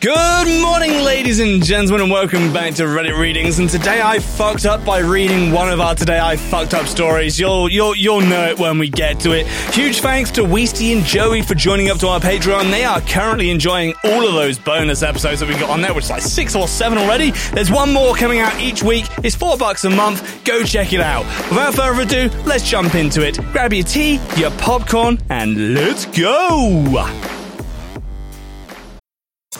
Good morning, ladies and gentlemen, and welcome back to Reddit Readings. And today I fucked up by reading one of our Today I Fucked Up stories. You'll, you'll, you'll know it when we get to it. Huge thanks to Weesty and Joey for joining up to our Patreon. They are currently enjoying all of those bonus episodes that we got on there, which is like six or seven already. There's one more coming out each week. It's four bucks a month. Go check it out. Without further ado, let's jump into it. Grab your tea, your popcorn, and let's go!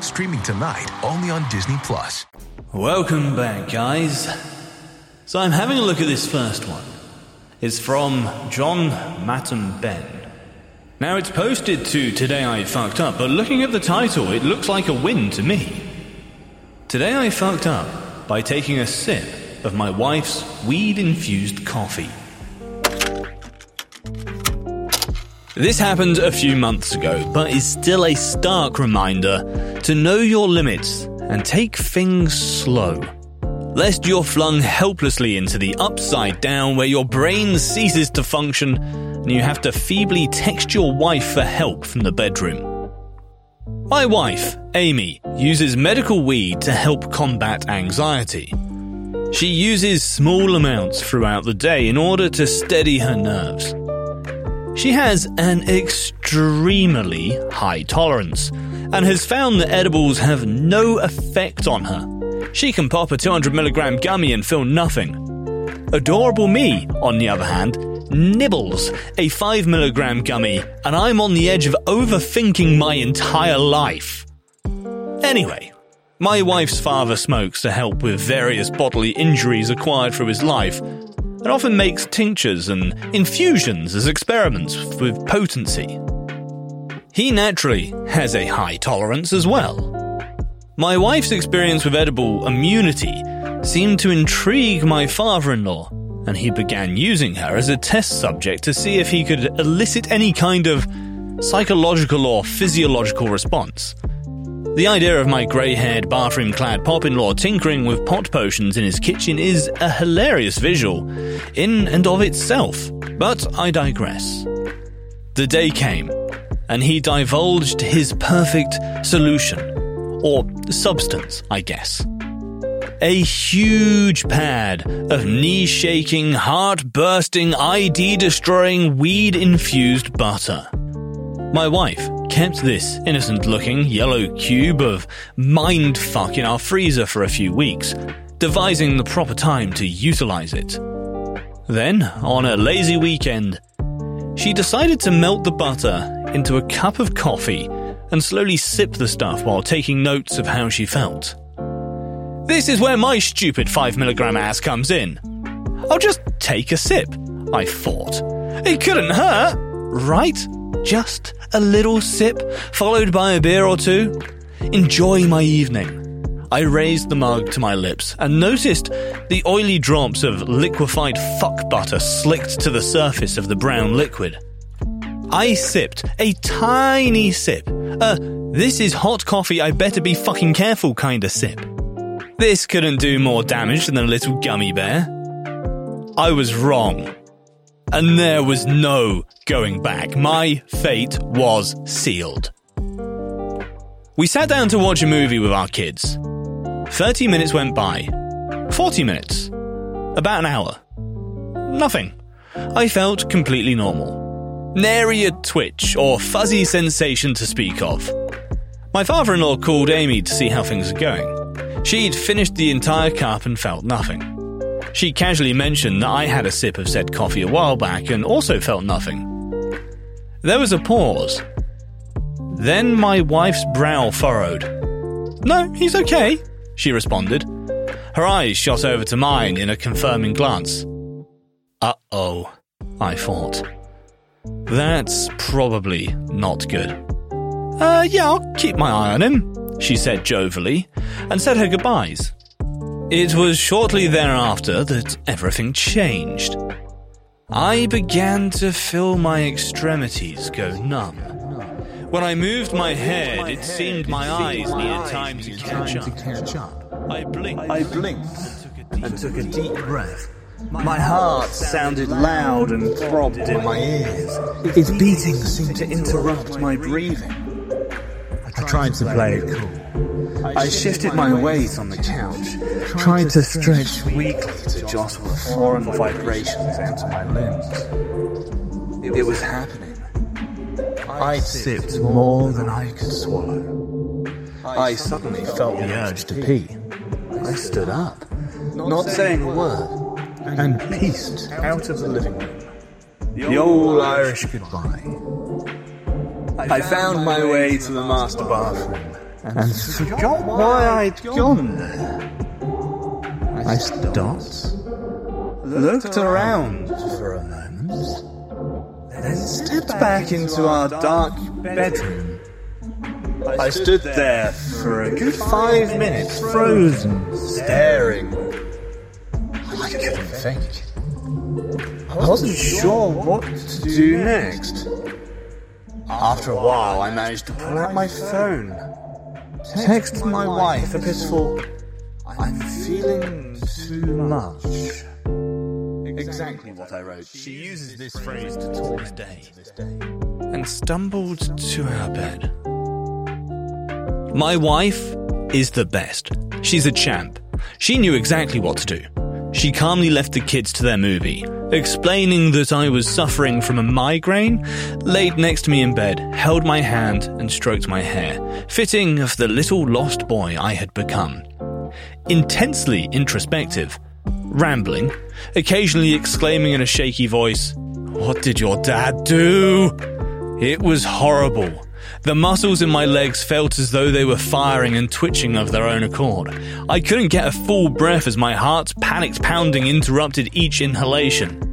Streaming tonight only on Disney Plus. Welcome back, guys. So I'm having a look at this first one. It's from John Matten Ben. Now it's posted to Today I Fucked Up, but looking at the title, it looks like a win to me. Today I fucked up by taking a sip of my wife's weed infused coffee. This happened a few months ago, but is still a stark reminder to know your limits and take things slow. Lest you're flung helplessly into the upside down where your brain ceases to function and you have to feebly text your wife for help from the bedroom. My wife, Amy, uses medical weed to help combat anxiety. She uses small amounts throughout the day in order to steady her nerves. She has an extremely high tolerance and has found that edibles have no effect on her. She can pop a 200 milligram gummy and feel nothing. Adorable me, on the other hand, nibbles a 5 milligram gummy and I'm on the edge of overthinking my entire life. Anyway, my wife's father smokes to help with various bodily injuries acquired through his life and often makes tinctures and infusions as experiments with potency. He naturally has a high tolerance as well. My wife's experience with edible immunity seemed to intrigue my father in law, and he began using her as a test subject to see if he could elicit any kind of psychological or physiological response. The idea of my grey haired, bathroom clad pop in law tinkering with pot potions in his kitchen is a hilarious visual, in and of itself, but I digress. The day came, and he divulged his perfect solution, or substance, I guess. A huge pad of knee shaking, heart bursting, ID destroying, weed infused butter. My wife kept this innocent looking yellow cube of mindfuck in our freezer for a few weeks, devising the proper time to utilize it. Then, on a lazy weekend, she decided to melt the butter into a cup of coffee and slowly sip the stuff while taking notes of how she felt. This is where my stupid 5 milligram ass comes in. I'll just take a sip, I thought. It couldn't hurt, right? Just a little sip, followed by a beer or two. Enjoy my evening. I raised the mug to my lips and noticed the oily drops of liquefied fuck butter slicked to the surface of the brown liquid. I sipped a tiny sip. Uh, this is hot coffee, I better be fucking careful kind of sip. This couldn't do more damage than a little gummy bear. I was wrong. And there was no going back. My fate was sealed. We sat down to watch a movie with our kids. 30 minutes went by. 40 minutes. About an hour. Nothing. I felt completely normal. Nary a twitch or fuzzy sensation to speak of. My father in law called Amy to see how things are going. She'd finished the entire cup and felt nothing. She casually mentioned that I had a sip of said coffee a while back and also felt nothing. There was a pause. Then my wife's brow furrowed. No, he's okay, she responded. Her eyes shot over to mine in a confirming glance. Uh oh, I thought. That's probably not good. Uh, yeah, I'll keep my eye on him, she said jovially, and said her goodbyes. It was shortly thereafter that everything changed. I began to feel my extremities go numb. When I moved my head, it seemed my eyes needed time to catch up. I blinked. I blinked and took a deep breath. My heart sounded loud and throbbed in my ears. Its beating seemed to interrupt my breathing. I tried to play it cool. I shifted my weight on the couch, tried to stretch weakly to jostle the foreign vibrations into my limbs. It was happening. I sipped more than I could swallow. I suddenly felt the urge to pee. I stood up, not saying a word, and pieced out of the living room. The old Irish goodbye. I found my way to the master bathroom and forgot why I'd gone there. I stopped, looked around for a moment, then stepped back into our dark bedroom. I stood there for a good five minutes, frozen, staring. I couldn't think. I wasn't sure what to do next. After a while, I managed to pull out my phone, text my wife a pitiful, I'm feeling too much. Exactly what I wrote. She uses this phrase to this day. And stumbled to our bed. My wife is the best. She's a champ. She knew exactly what to do. She calmly left the kids to their movie, explaining that I was suffering from a migraine, laid next to me in bed, held my hand, and stroked my hair, fitting of the little lost boy I had become. Intensely introspective, rambling, occasionally exclaiming in a shaky voice, What did your dad do? It was horrible. The muscles in my legs felt as though they were firing and twitching of their own accord. I couldn't get a full breath as my heart's panicked pounding interrupted each inhalation.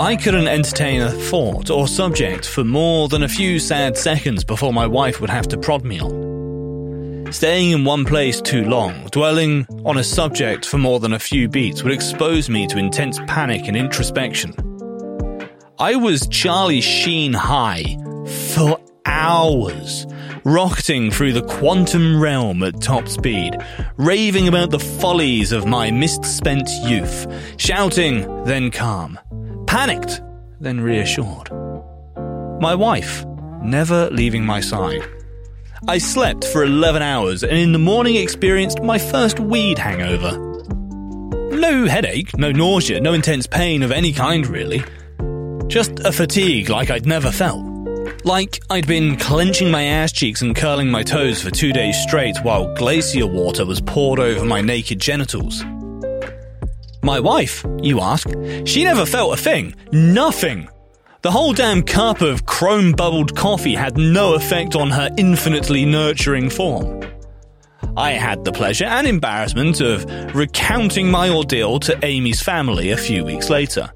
I couldn't entertain a thought or subject for more than a few sad seconds before my wife would have to prod me on. Staying in one place too long, dwelling on a subject for more than a few beats would expose me to intense panic and introspection. I was Charlie Sheen high for hours, rocketing through the quantum realm at top speed, raving about the follies of my mist-spent youth, shouting, then calm, panicked, then reassured. My wife, never leaving my side. I slept for 11 hours and in the morning experienced my first weed hangover. No headache, no nausea, no intense pain of any kind really. Just a fatigue like I'd never felt. Like I'd been clenching my ass cheeks and curling my toes for two days straight while glacier water was poured over my naked genitals. My wife, you ask, she never felt a thing. Nothing. The whole damn cup of chrome bubbled coffee had no effect on her infinitely nurturing form. I had the pleasure and embarrassment of recounting my ordeal to Amy's family a few weeks later.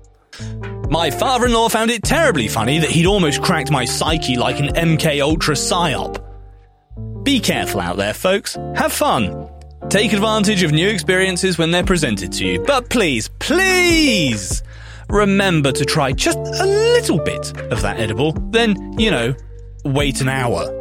My father in law found it terribly funny that he'd almost cracked my psyche like an MK Ultra psyop. Be careful out there, folks. Have fun. Take advantage of new experiences when they're presented to you. But please, please remember to try just a little bit of that edible. Then, you know, wait an hour.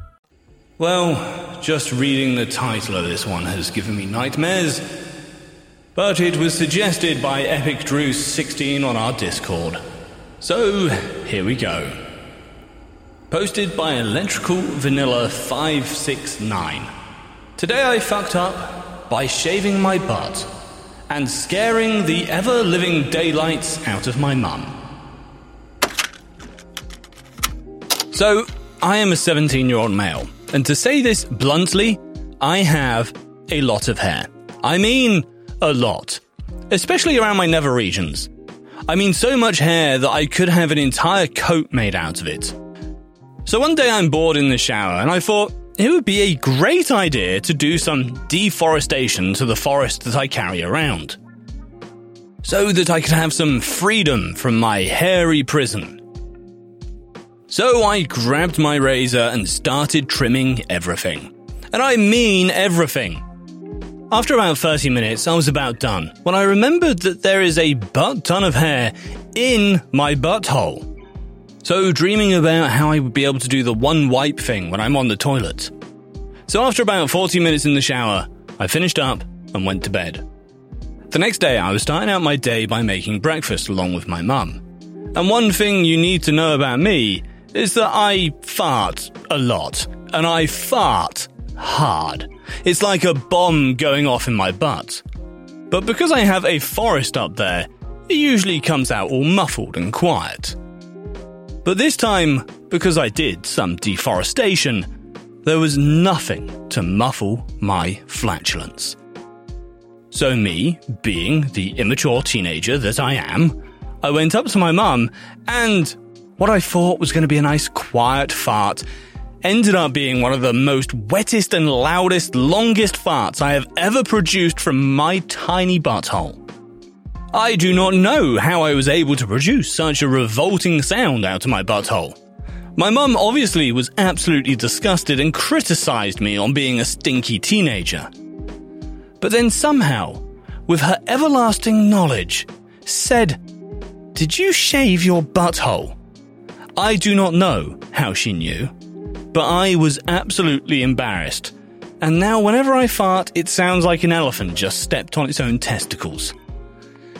Well, just reading the title of this one has given me nightmares. but it was suggested by Epic Drew16 on our Discord. So, here we go. Posted by Electrical Vanilla 569. Today I fucked up by shaving my butt and scaring the ever living daylights out of my mum. So, I am a 17 year old male, and to say this bluntly, I have a lot of hair. I mean, a lot. Especially around my nether regions. I mean, so much hair that I could have an entire coat made out of it. So one day I'm bored in the shower, and I thought it would be a great idea to do some deforestation to the forest that I carry around. So that I could have some freedom from my hairy prison. So I grabbed my razor and started trimming everything. And I mean everything. After about 30 minutes, I was about done when I remembered that there is a butt ton of hair in my butthole. So, dreaming about how I would be able to do the one wipe thing when I'm on the toilet. So, after about 40 minutes in the shower, I finished up and went to bed. The next day, I was starting out my day by making breakfast along with my mum. And one thing you need to know about me is that I fart a lot, and I fart hard. It's like a bomb going off in my butt. But because I have a forest up there, it usually comes out all muffled and quiet. But this time, because I did some deforestation, there was nothing to muffle my flatulence. So, me, being the immature teenager that I am, I went up to my mum and what I thought was going to be a nice quiet fart ended up being one of the most wettest and loudest, longest farts I have ever produced from my tiny butthole. I do not know how I was able to produce such a revolting sound out of my butthole. My mum obviously was absolutely disgusted and criticized me on being a stinky teenager. But then somehow, with her everlasting knowledge, said, Did you shave your butthole? I do not know how she knew but I was absolutely embarrassed. And now, whenever I fart, it sounds like an elephant just stepped on its own testicles.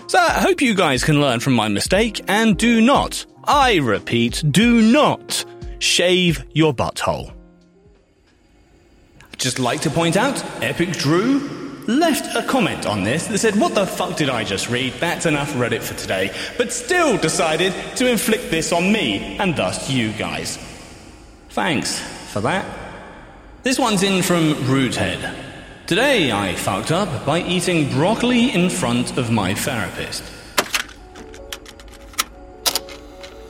So, I hope you guys can learn from my mistake and do not, I repeat, do not shave your butthole. Just like to point out, Epic Drew left a comment on this that said, What the fuck did I just read? That's enough Reddit for today, but still decided to inflict this on me and thus you guys. Thanks for that. This one's in from Roothead. Today I fucked up by eating broccoli in front of my therapist.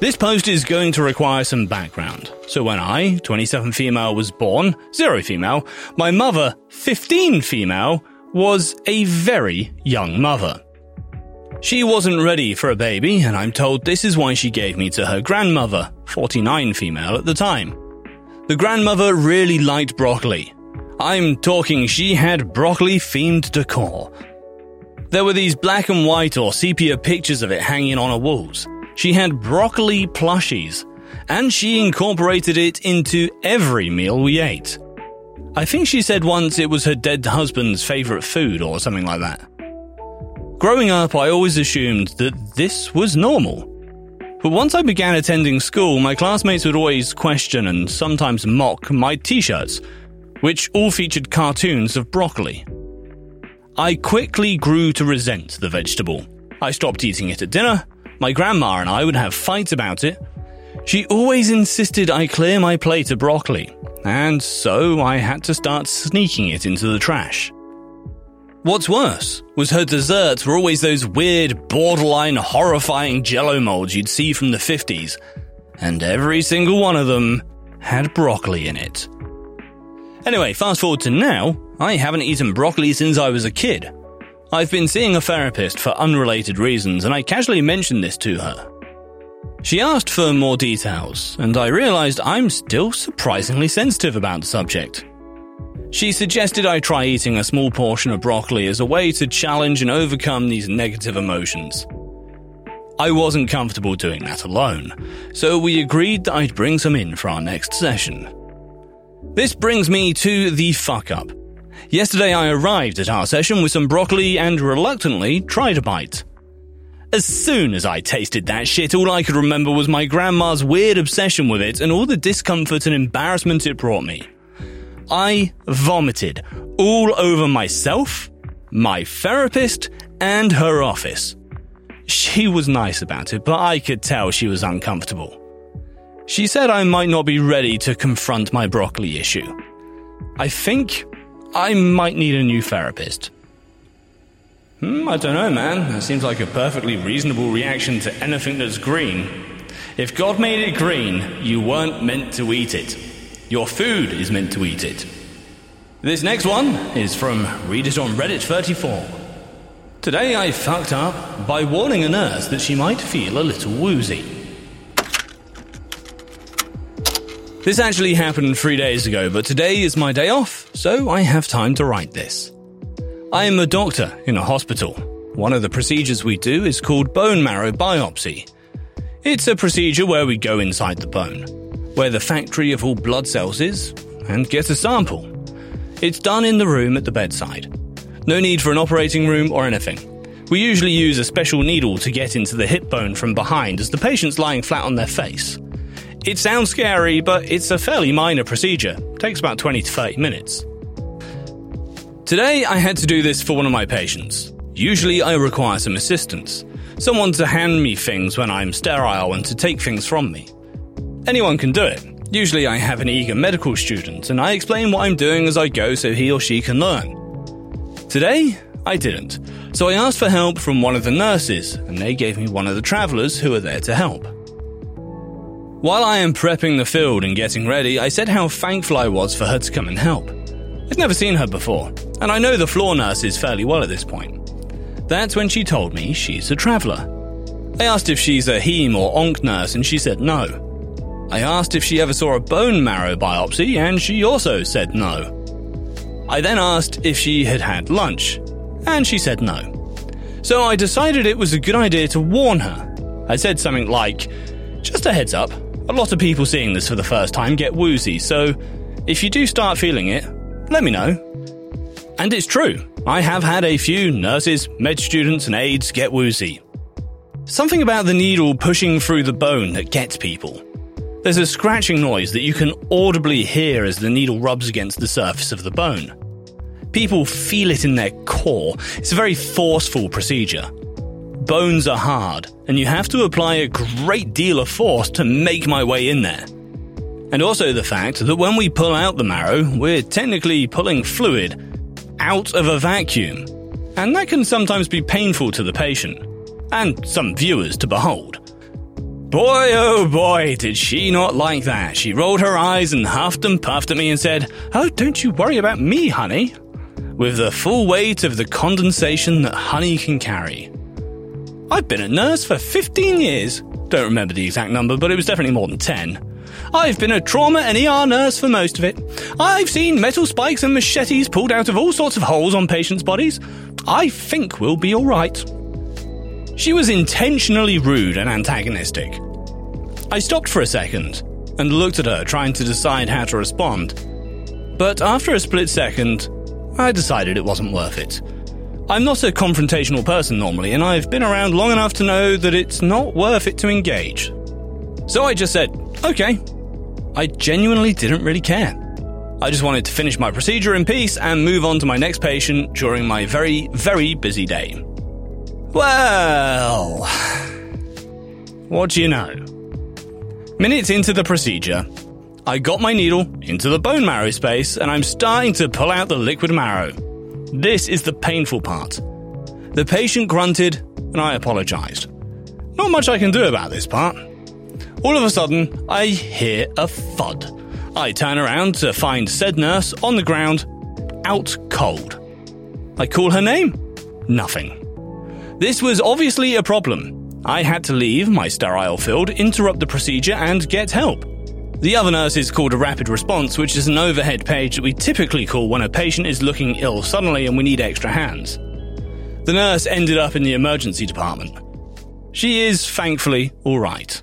This post is going to require some background. So when I, 27 female, was born, 0 female, my mother, 15 female, was a very young mother. She wasn't ready for a baby, and I'm told this is why she gave me to her grandmother, 49 female at the time. The grandmother really liked broccoli. I'm talking she had broccoli themed decor. There were these black and white or sepia pictures of it hanging on her walls. She had broccoli plushies, and she incorporated it into every meal we ate. I think she said once it was her dead husband's favourite food or something like that. Growing up, I always assumed that this was normal. But once I began attending school, my classmates would always question and sometimes mock my t shirts, which all featured cartoons of broccoli. I quickly grew to resent the vegetable. I stopped eating it at dinner. My grandma and I would have fights about it. She always insisted I clear my plate of broccoli, and so I had to start sneaking it into the trash. What's worse was her desserts were always those weird, borderline horrifying jello molds you'd see from the 50s, and every single one of them had broccoli in it. Anyway, fast forward to now, I haven't eaten broccoli since I was a kid. I've been seeing a therapist for unrelated reasons, and I casually mentioned this to her. She asked for more details, and I realized I'm still surprisingly sensitive about the subject. She suggested I try eating a small portion of broccoli as a way to challenge and overcome these negative emotions. I wasn't comfortable doing that alone, so we agreed that I'd bring some in for our next session. This brings me to the fuck up. Yesterday I arrived at our session with some broccoli and reluctantly tried a bite. As soon as I tasted that shit, all I could remember was my grandma's weird obsession with it and all the discomfort and embarrassment it brought me. I vomited all over myself, my therapist, and her office. She was nice about it, but I could tell she was uncomfortable. She said I might not be ready to confront my broccoli issue. I think I might need a new therapist. Hmm, I don't know, man. That seems like a perfectly reasonable reaction to anything that's green. If God made it green, you weren't meant to eat it. Your food is meant to eat it. This next one is from Read It on Reddit 34. Today I fucked up by warning a nurse that she might feel a little woozy. This actually happened three days ago, but today is my day off, so I have time to write this. I am a doctor in a hospital. One of the procedures we do is called bone marrow biopsy. It's a procedure where we go inside the bone, where the factory of all blood cells is, and get a sample. It's done in the room at the bedside. No need for an operating room or anything. We usually use a special needle to get into the hip bone from behind as the patient's lying flat on their face. It sounds scary, but it's a fairly minor procedure. It takes about 20 to 30 minutes. Today, I had to do this for one of my patients. Usually, I require some assistance. Someone to hand me things when I'm sterile and to take things from me. Anyone can do it. Usually, I have an eager medical student, and I explain what I'm doing as I go so he or she can learn. Today, I didn't. So I asked for help from one of the nurses, and they gave me one of the travellers who are there to help. While I am prepping the field and getting ready, I said how thankful I was for her to come and help. I'd never seen her before, and I know the floor nurses fairly well at this point. That's when she told me she's a traveller. I asked if she's a heme or onc nurse, and she said no. I asked if she ever saw a bone marrow biopsy, and she also said no. I then asked if she had had lunch, and she said no. So I decided it was a good idea to warn her. I said something like, just a heads up, a lot of people seeing this for the first time get woozy, so if you do start feeling it, let me know. And it's true, I have had a few nurses, med students, and aides get woozy. Something about the needle pushing through the bone that gets people. There's a scratching noise that you can audibly hear as the needle rubs against the surface of the bone. People feel it in their core. It's a very forceful procedure. Bones are hard, and you have to apply a great deal of force to make my way in there. And also the fact that when we pull out the marrow, we're technically pulling fluid out of a vacuum. And that can sometimes be painful to the patient, and some viewers to behold. Boy, oh boy, did she not like that. She rolled her eyes and huffed and puffed at me and said, Oh, don't you worry about me, honey. With the full weight of the condensation that honey can carry. I've been a nurse for 15 years. Don't remember the exact number, but it was definitely more than 10. I've been a trauma and ER nurse for most of it. I've seen metal spikes and machetes pulled out of all sorts of holes on patients' bodies. I think we'll be alright. She was intentionally rude and antagonistic. I stopped for a second and looked at her, trying to decide how to respond. But after a split second, I decided it wasn't worth it. I'm not a confrontational person normally, and I've been around long enough to know that it's not worth it to engage. So I just said, okay, I genuinely didn't really care. I just wanted to finish my procedure in peace and move on to my next patient during my very, very busy day. Well, what do you know? Minutes into the procedure, I got my needle into the bone marrow space and I'm starting to pull out the liquid marrow. This is the painful part. The patient grunted and I apologized. Not much I can do about this part. All of a sudden, I hear a thud. I turn around to find said nurse on the ground, out cold. I call her name? Nothing. This was obviously a problem. I had to leave my sterile field, interrupt the procedure, and get help. The other nurses called a rapid response, which is an overhead page that we typically call when a patient is looking ill suddenly and we need extra hands. The nurse ended up in the emergency department. She is, thankfully, alright.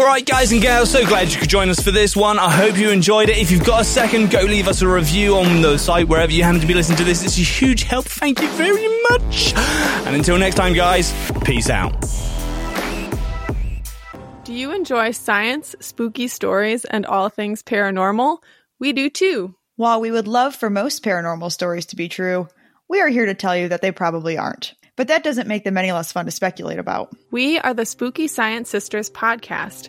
Alright, guys and gals, so glad you could join us for this one. I hope you enjoyed it. If you've got a second, go leave us a review on the site wherever you happen to be listening to this. It's a huge help. Thank you very much. And until next time, guys, peace out. Do you enjoy science, spooky stories, and all things paranormal? We do too. While we would love for most paranormal stories to be true, we are here to tell you that they probably aren't. But that doesn't make them any less fun to speculate about. We are the Spooky Science Sisters podcast.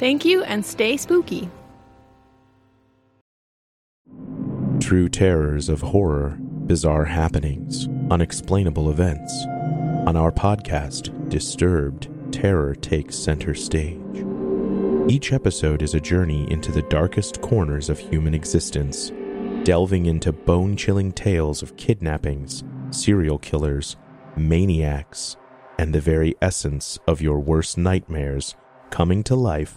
Thank you and stay spooky. True terrors of horror, bizarre happenings, unexplainable events. On our podcast, Disturbed, terror takes center stage. Each episode is a journey into the darkest corners of human existence, delving into bone chilling tales of kidnappings, serial killers, maniacs, and the very essence of your worst nightmares coming to life